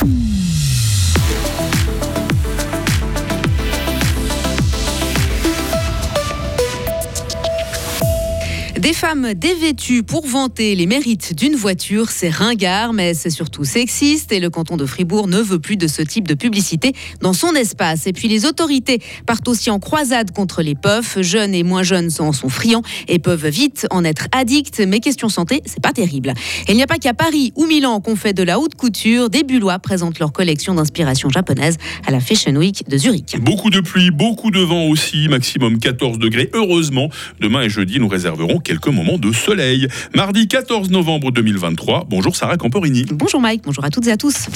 Mm-hmm. Des femmes dévêtues pour vanter les mérites d'une voiture, c'est ringard, mais c'est surtout sexiste et le canton de Fribourg ne veut plus de ce type de publicité dans son espace. Et puis les autorités partent aussi en croisade contre les puffs. Jeunes et moins jeunes en sont friands et peuvent vite en être addicts, mais question santé, c'est pas terrible. Et il n'y a pas qu'à Paris ou Milan qu'on fait de la haute couture. Des Bullois présentent leur collection d'inspiration japonaise à la Fashion Week de Zurich. Beaucoup de pluie, beaucoup de vent aussi, maximum 14 degrés. Heureusement, demain et jeudi, nous réserverons quelques moments de soleil. Mardi 14 novembre 2023. Bonjour Sarah Camporini. Bonjour Mike, bonjour à toutes et à tous.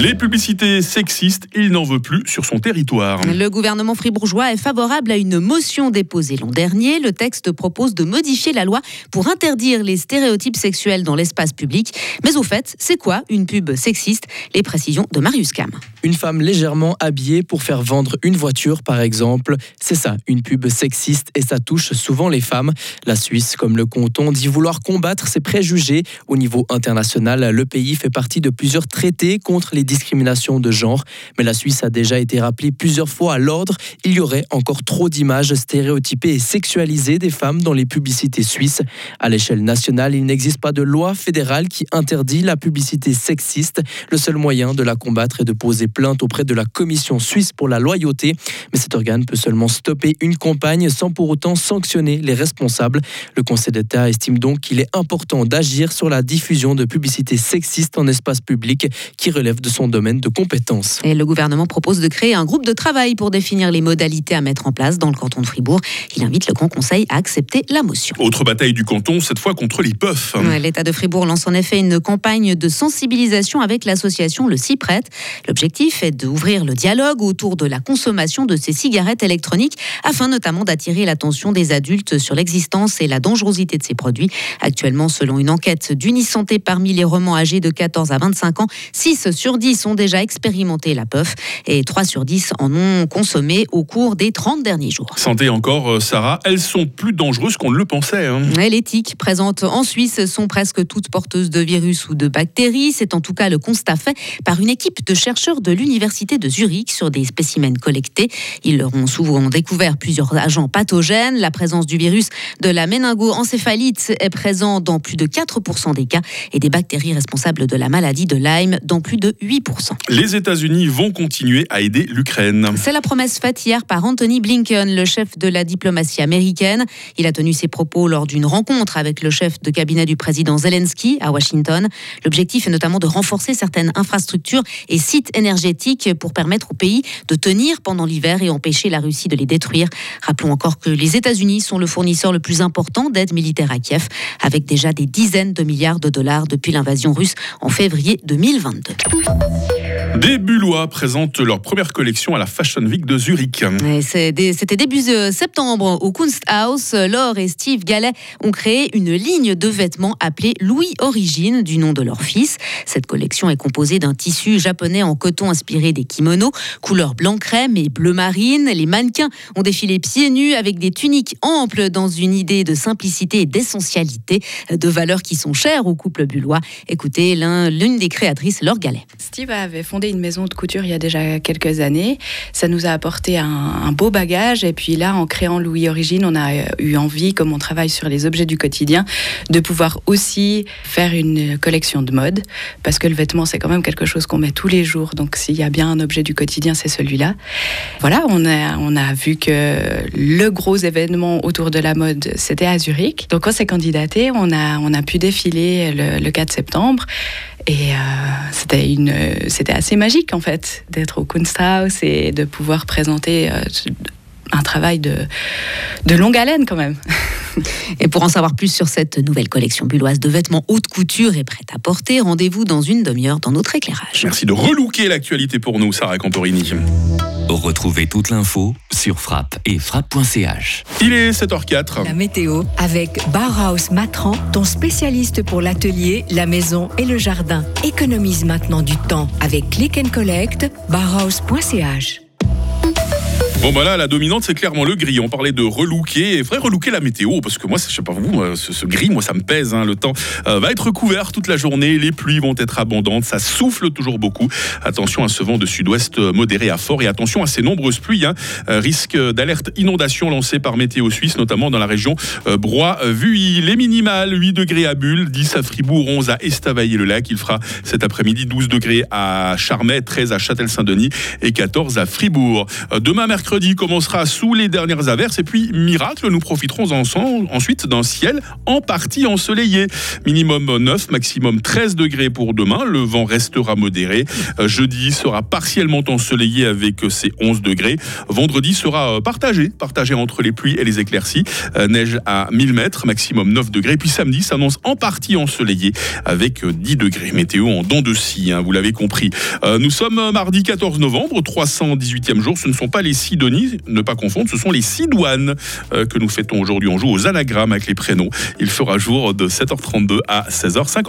Les publicités sexistes, il n'en veut plus sur son territoire. Le gouvernement fribourgeois est favorable à une motion déposée l'an dernier. Le texte propose de modifier la loi pour interdire les stéréotypes sexuels dans l'espace public. Mais au fait, c'est quoi une pub sexiste? Les précisions de Marius Cam. Une femme légèrement habillée pour faire vendre une voiture, par exemple. C'est ça, une pub sexiste et ça touche souvent les femmes. La Suisse, comme le canton, dit vouloir combattre ces préjugés. Au niveau international, le pays fait partie de plusieurs traités contre les discriminations de genre. Mais la Suisse a déjà été rappelée plusieurs fois à l'ordre. Il y aurait encore trop d'images stéréotypées et sexualisées des femmes dans les publicités suisses. À l'échelle nationale, il n'existe pas de loi fédérale qui interdit la publicité sexiste. Le seul moyen de la combattre est de poser plainte auprès de la Commission suisse pour la loyauté. Mais cet organe peut seulement stopper une campagne sans pour autant sanctionner les responsables. Le Conseil d'État estime donc qu'il est important d'agir sur la diffusion de publicités sexistes en espace public qui relève de son domaine de compétence. Et le gouvernement propose de créer un groupe de travail pour définir les modalités à mettre en place dans le canton de Fribourg. Il invite le Grand Conseil à accepter la motion. Autre bataille du canton, cette fois contre les puffs. L'État de Fribourg lance en effet une campagne de sensibilisation avec l'association Le Cyprès. L'objectif est d'ouvrir le dialogue autour de la consommation de ces cigarettes électroniques afin notamment d'attirer l'attention des adultes sur l'existence et la dangerosité de ces produits. Actuellement, selon une enquête d'Unisanté parmi les romans âgés de 14 à 25 ans, 6 sur 10 ont déjà expérimenté la puff et 3 sur 10 en ont consommé au cours des 30 derniers jours. Santé encore, euh, Sarah, elles sont plus dangereuses qu'on le pensait. Hein. Les tiques présentes en Suisse sont presque toutes porteuses de virus ou de bactéries. C'est en tout cas le constat fait par une équipe de chercheurs de l'Université de Zurich sur des spécimens collectés. Ils leur ont souvent découvert plusieurs agents pathogènes. La présence du virus de la méningo-encéphalite est présente dans plus de 4% des cas et des bactéries responsables de la maladie de Lyme dans plus de 8%. Les États-Unis vont continuer à aider l'Ukraine. C'est la promesse faite hier par Anthony Blinken, le chef de la diplomatie américaine. Il a tenu ses propos lors d'une rencontre avec le chef de cabinet du président Zelensky à Washington. L'objectif est notamment de renforcer certaines infrastructures et sites énergétiques pour permettre au pays de tenir pendant l'hiver et empêcher la Russie de les détruire. Rappelons encore que les États-Unis sont le fournisseur le plus important d'aide militaire à Kiev, avec déjà des dizaines de milliards de dollars depuis l'invasion russe en février 2022. Thank you. Des Bullois présentent leur première collection à la Fashion Week de Zurich. C'était début septembre au Kunsthaus. Laure et Steve Gallet ont créé une ligne de vêtements appelée Louis Origine, du nom de leur fils. Cette collection est composée d'un tissu japonais en coton inspiré des kimonos, couleur blanc crème et bleu marine. Les mannequins ont défilé pieds nus avec des tuniques amples dans une idée de simplicité et d'essentialité, de valeurs qui sont chères au couple bullois. Écoutez l'une des créatrices, Laure Gallet. Steve avait fondé une maison de couture il y a déjà quelques années. Ça nous a apporté un, beau bagage. Et puis là, en créant Louis Origine, on a eu envie, comme on travaille sur les objets du quotidien, de pouvoir aussi faire une collection de mode. Parce que le vêtement, c'est quand même quelque chose qu'on met tous les jours. Donc s'il y a bien un objet du quotidien, c'est celui-là. Voilà, on a, on a vu que le gros événement autour de la mode, c'était à Zurich. Donc on s'est candidaté, on a, on a pu défiler le, le 4 septembre. Et euh, c'était une, c'était assez magique en fait d'être au Kunsthaus et de pouvoir présenter euh, un travail de, de longue haleine quand même. Et pour en savoir plus sur cette nouvelle collection bulloise de vêtements haute couture et prête à porter, rendez-vous dans une demi-heure dans notre éclairage. Merci de relooker l'actualité pour nous, Sarah Camporini. Retrouvez toute l'info sur frappe et frappe.ch. Il est 7h04. La météo avec Bauhaus Matran, ton spécialiste pour l'atelier, la maison et le jardin. Économise maintenant du temps avec Click and Collect, bauhaus.ch. Bon bah là, la dominante, c'est clairement le gris. On parlait de relooker. Il faudrait relooker la météo parce que moi, je sais pas vous, ce, gris, moi, ça me pèse. Hein. Le temps euh, va être couvert toute la journée. Les pluies vont être abondantes. Ça souffle toujours beaucoup. Attention à ce vent de sud-ouest modéré à fort et attention à ces nombreuses pluies. Hein. Euh, risque d'alerte inondation lancé par Météo Suisse, notamment dans la région euh, Broye-Vuilly. Les minimales, 8 degrés à Bulle, 10 à Fribourg, 11 à Estavayer-le-Lac. Il fera cet après-midi 12 degrés à Charmey, 13 à Châtel-Saint-Denis et 14 à Fribourg. Euh, Demain, mercredi, commencera sous les dernières averses et puis miracle, nous profiterons ensemble, ensuite d'un ciel en partie ensoleillé. Minimum 9, maximum 13 degrés pour demain. Le vent restera modéré. Euh, jeudi sera partiellement ensoleillé avec ses 11 degrés. Vendredi sera euh, partagé, partagé entre les pluies et les éclaircies. Euh, neige à 1000 mètres, maximum 9 degrés. Puis samedi s'annonce en partie ensoleillé avec 10 degrés. Météo en dents de scie, hein, vous l'avez compris. Euh, nous sommes mardi 14 novembre, 318e jour. Ce ne sont pas les Sidonie, ne pas confondre, ce sont les Sidoines euh, que nous fêtons aujourd'hui. On joue aux anagrammes avec les prénoms. Il fera jour de 7h32 à 16h50.